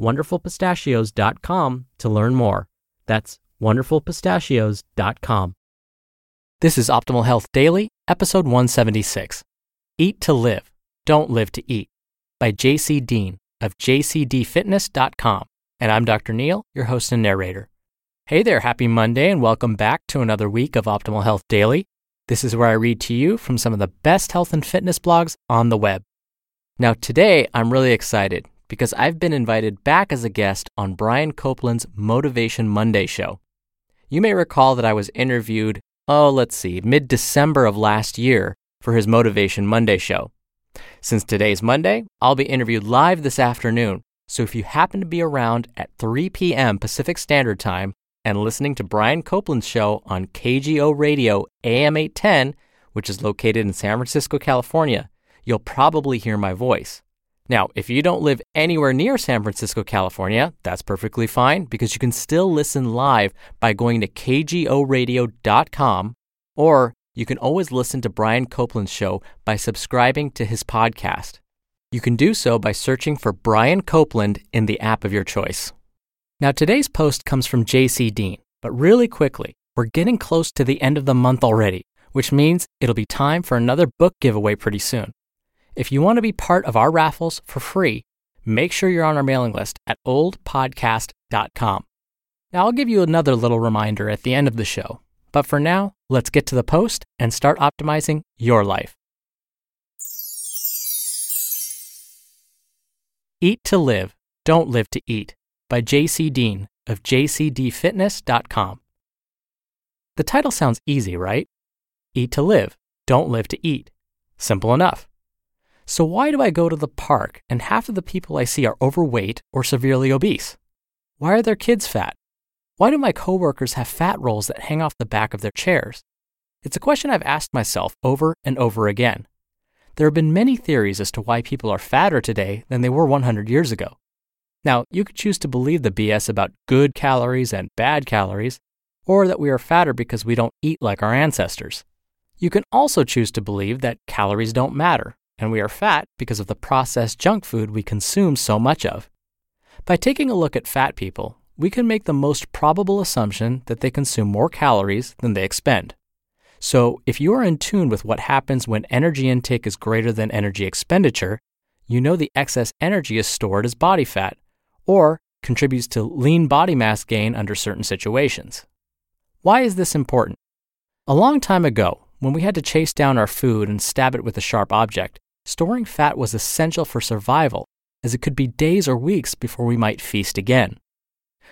wonderfulpistachios.com to learn more. That's wonderfulpistachios.com. This is Optimal Health Daily, episode 176. Eat to Live, Don't Live to Eat by JC Deen of jcdfitness.com. And I'm Dr. Neal, your host and narrator. Hey there, happy Monday, and welcome back to another week of Optimal Health Daily. This is where I read to you from some of the best health and fitness blogs on the web. Now, today I'm really excited because I've been invited back as a guest on Brian Copeland's Motivation Monday show. You may recall that I was interviewed, oh, let's see, mid December of last year for his Motivation Monday show. Since today's Monday, I'll be interviewed live this afternoon. So if you happen to be around at 3 p.m. Pacific Standard Time and listening to Brian Copeland's show on KGO Radio AM 810, which is located in San Francisco, California, you'll probably hear my voice. Now, if you don't live anywhere near San Francisco, California, that's perfectly fine because you can still listen live by going to kgoradio.com or you can always listen to Brian Copeland's show by subscribing to his podcast. You can do so by searching for Brian Copeland in the app of your choice. Now, today's post comes from JC Deen, but really quickly, we're getting close to the end of the month already, which means it'll be time for another book giveaway pretty soon. If you want to be part of our raffles for free, make sure you're on our mailing list at oldpodcast.com. Now, I'll give you another little reminder at the end of the show, but for now, let's get to the post and start optimizing your life. Eat to live, don't live to eat by JC Deen of jcdfitness.com. The title sounds easy, right? Eat to live, don't live to eat. Simple enough. So, why do I go to the park and half of the people I see are overweight or severely obese? Why are their kids fat? Why do my coworkers have fat rolls that hang off the back of their chairs? It's a question I've asked myself over and over again. There have been many theories as to why people are fatter today than they were 100 years ago. Now, you could choose to believe the BS about good calories and bad calories, or that we are fatter because we don't eat like our ancestors. You can also choose to believe that calories don't matter, and we are fat because of the processed junk food we consume so much of. By taking a look at fat people, we can make the most probable assumption that they consume more calories than they expend. So, if you are in tune with what happens when energy intake is greater than energy expenditure, you know the excess energy is stored as body fat or contributes to lean body mass gain under certain situations. Why is this important? A long time ago, when we had to chase down our food and stab it with a sharp object, storing fat was essential for survival, as it could be days or weeks before we might feast again.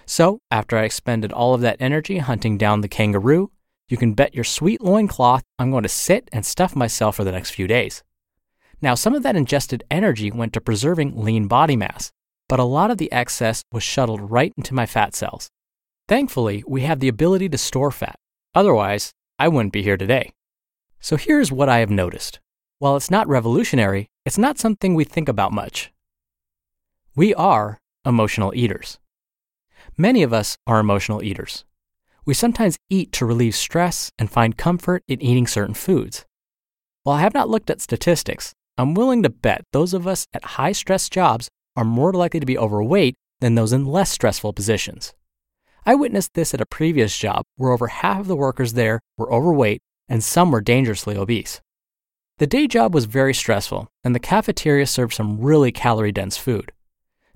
So, after I expended all of that energy hunting down the kangaroo, you can bet your sweet loincloth I'm going to sit and stuff myself for the next few days. Now, some of that ingested energy went to preserving lean body mass, but a lot of the excess was shuttled right into my fat cells. Thankfully, we have the ability to store fat. Otherwise, I wouldn't be here today. So here's what I have noticed. While it's not revolutionary, it's not something we think about much. We are emotional eaters. Many of us are emotional eaters. We sometimes eat to relieve stress and find comfort in eating certain foods. While I have not looked at statistics, I'm willing to bet those of us at high stress jobs are more likely to be overweight than those in less stressful positions. I witnessed this at a previous job where over half of the workers there were overweight and some were dangerously obese. The day job was very stressful, and the cafeteria served some really calorie dense food.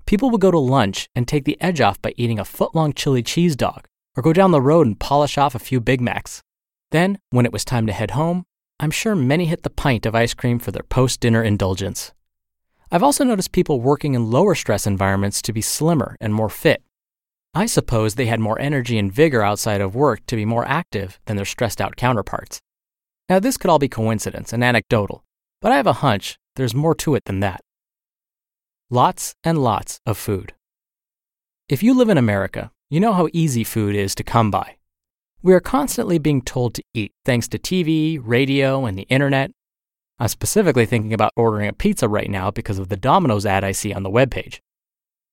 People would go to lunch and take the edge off by eating a foot long chili cheese dog, or go down the road and polish off a few Big Macs. Then, when it was time to head home, I'm sure many hit the pint of ice cream for their post dinner indulgence. I've also noticed people working in lower stress environments to be slimmer and more fit. I suppose they had more energy and vigor outside of work to be more active than their stressed out counterparts. Now, this could all be coincidence and anecdotal, but I have a hunch there's more to it than that. Lots and lots of food. If you live in America, you know how easy food is to come by. We are constantly being told to eat thanks to TV, radio, and the internet. I'm specifically thinking about ordering a pizza right now because of the Domino's ad I see on the webpage.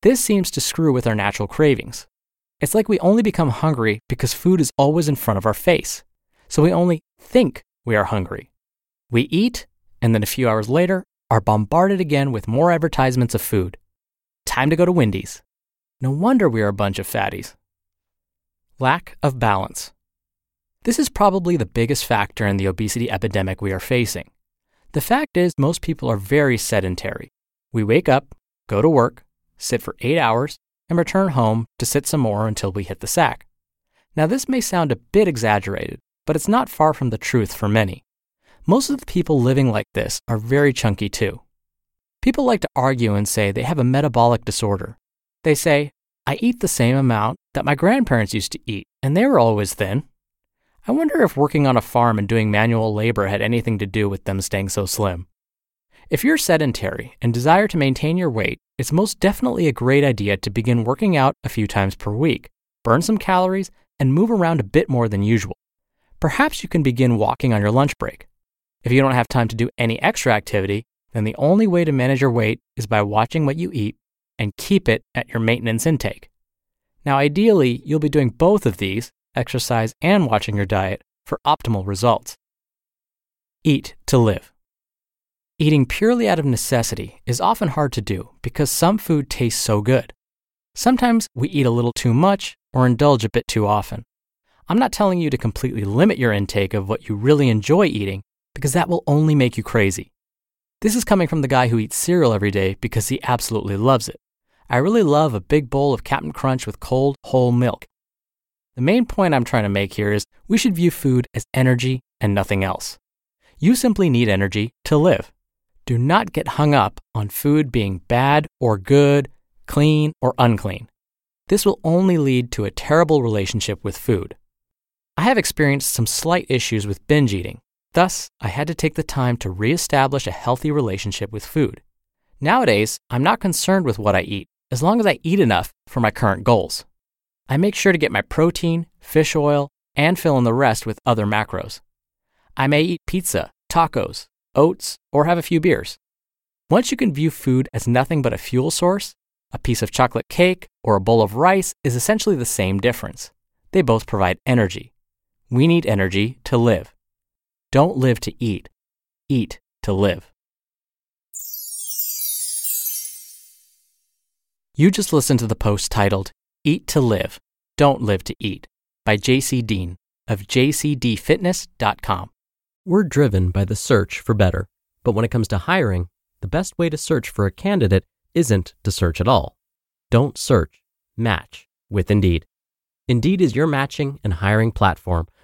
This seems to screw with our natural cravings. It's like we only become hungry because food is always in front of our face. So we only think we are hungry. We eat, and then a few hours later are bombarded again with more advertisements of food. Time to go to Wendy's. No wonder we are a bunch of fatties. Lack of balance. This is probably the biggest factor in the obesity epidemic we are facing. The fact is, most people are very sedentary. We wake up, go to work, sit for eight hours, and return home to sit some more until we hit the sack. Now, this may sound a bit exaggerated, but it's not far from the truth for many. Most of the people living like this are very chunky too. People like to argue and say they have a metabolic disorder. They say, I eat the same amount that my grandparents used to eat, and they were always thin. I wonder if working on a farm and doing manual labor had anything to do with them staying so slim. If you're sedentary and desire to maintain your weight, it's most definitely a great idea to begin working out a few times per week, burn some calories, and move around a bit more than usual. Perhaps you can begin walking on your lunch break. If you don't have time to do any extra activity, then the only way to manage your weight is by watching what you eat and keep it at your maintenance intake. Now, ideally, you'll be doing both of these exercise, and watching your diet for optimal results. Eat to live. Eating purely out of necessity is often hard to do because some food tastes so good. Sometimes we eat a little too much or indulge a bit too often. I'm not telling you to completely limit your intake of what you really enjoy eating because that will only make you crazy. This is coming from the guy who eats cereal every day because he absolutely loves it. I really love a big bowl of Captain Crunch with cold, whole milk. The main point I'm trying to make here is we should view food as energy and nothing else. You simply need energy to live. Do not get hung up on food being bad or good, clean or unclean. This will only lead to a terrible relationship with food. I have experienced some slight issues with binge eating. Thus, I had to take the time to reestablish a healthy relationship with food. Nowadays, I'm not concerned with what I eat as long as I eat enough for my current goals. I make sure to get my protein, fish oil, and fill in the rest with other macros. I may eat pizza, tacos, oats, or have a few beers. Once you can view food as nothing but a fuel source, a piece of chocolate cake or a bowl of rice is essentially the same difference. They both provide energy. We need energy to live. Don't live to eat, eat to live. You just listened to the post titled Eat to Live, Don't Live to Eat by JC Deen of jcdfitness.com. We're driven by the search for better, but when it comes to hiring, the best way to search for a candidate isn't to search at all. Don't search, match with Indeed. Indeed is your matching and hiring platform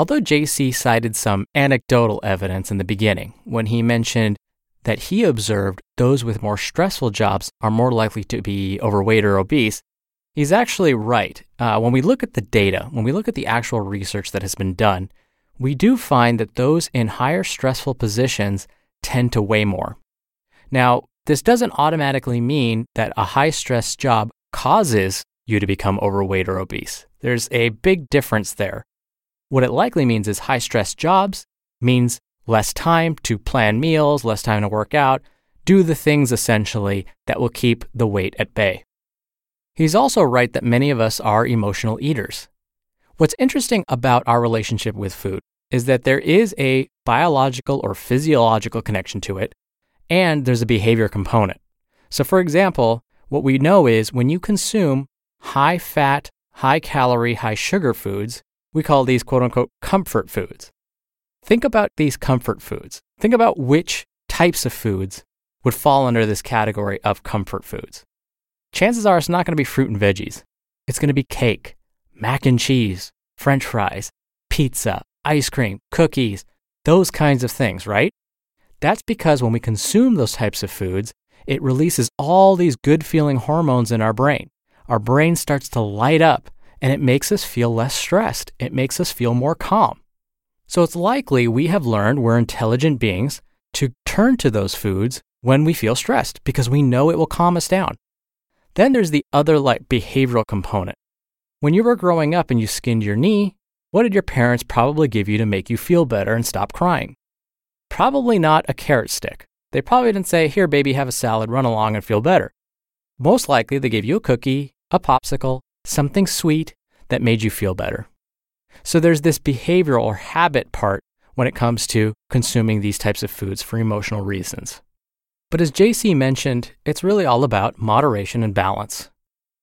Although JC cited some anecdotal evidence in the beginning when he mentioned that he observed those with more stressful jobs are more likely to be overweight or obese, He's actually right. Uh, when we look at the data, when we look at the actual research that has been done, we do find that those in higher stressful positions tend to weigh more. Now, this doesn't automatically mean that a high stress job causes you to become overweight or obese. There's a big difference there. What it likely means is high stress jobs means less time to plan meals, less time to work out, do the things essentially that will keep the weight at bay. He's also right that many of us are emotional eaters. What's interesting about our relationship with food is that there is a biological or physiological connection to it, and there's a behavior component. So, for example, what we know is when you consume high fat, high calorie, high sugar foods, we call these quote unquote comfort foods. Think about these comfort foods. Think about which types of foods would fall under this category of comfort foods. Chances are it's not going to be fruit and veggies. It's going to be cake, mac and cheese, french fries, pizza, ice cream, cookies, those kinds of things, right? That's because when we consume those types of foods, it releases all these good feeling hormones in our brain. Our brain starts to light up and it makes us feel less stressed. It makes us feel more calm. So it's likely we have learned we're intelligent beings to turn to those foods when we feel stressed because we know it will calm us down. Then there's the other like behavioral component. When you were growing up and you skinned your knee, what did your parents probably give you to make you feel better and stop crying? Probably not a carrot stick. They probably didn't say, Here, baby, have a salad, run along and feel better. Most likely, they gave you a cookie, a popsicle, something sweet that made you feel better. So there's this behavioral or habit part when it comes to consuming these types of foods for emotional reasons. But as JC mentioned, it's really all about moderation and balance.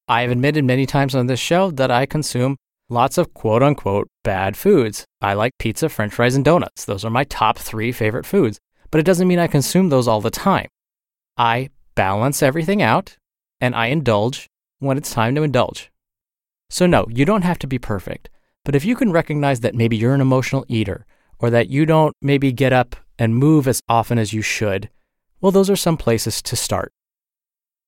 I have admitted many times on this show that I consume lots of quote unquote bad foods. I like pizza, french fries, and donuts. Those are my top three favorite foods, but it doesn't mean I consume those all the time. I balance everything out and I indulge when it's time to indulge. So, no, you don't have to be perfect, but if you can recognize that maybe you're an emotional eater or that you don't maybe get up and move as often as you should, well, those are some places to start.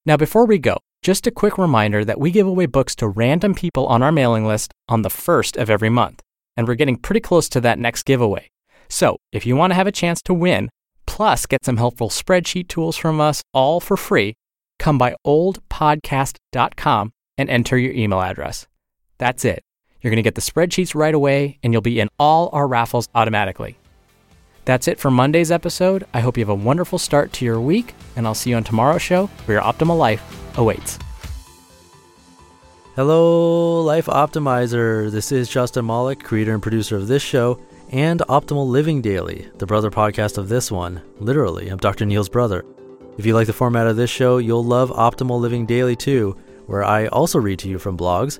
Now, before we go, just a quick reminder that we give away books to random people on our mailing list on the first of every month, and we're getting pretty close to that next giveaway. So, if you want to have a chance to win, plus get some helpful spreadsheet tools from us all for free, come by oldpodcast.com and enter your email address. That's it. You're going to get the spreadsheets right away, and you'll be in all our raffles automatically. That's it for Monday's episode. I hope you have a wonderful start to your week, and I'll see you on tomorrow's show where your optimal life awaits. Hello, Life Optimizer. This is Justin Malik, creator and producer of this show and Optimal Living Daily, the brother podcast of this one. Literally, I'm Dr. Neal's brother. If you like the format of this show, you'll love Optimal Living Daily too, where I also read to you from blogs,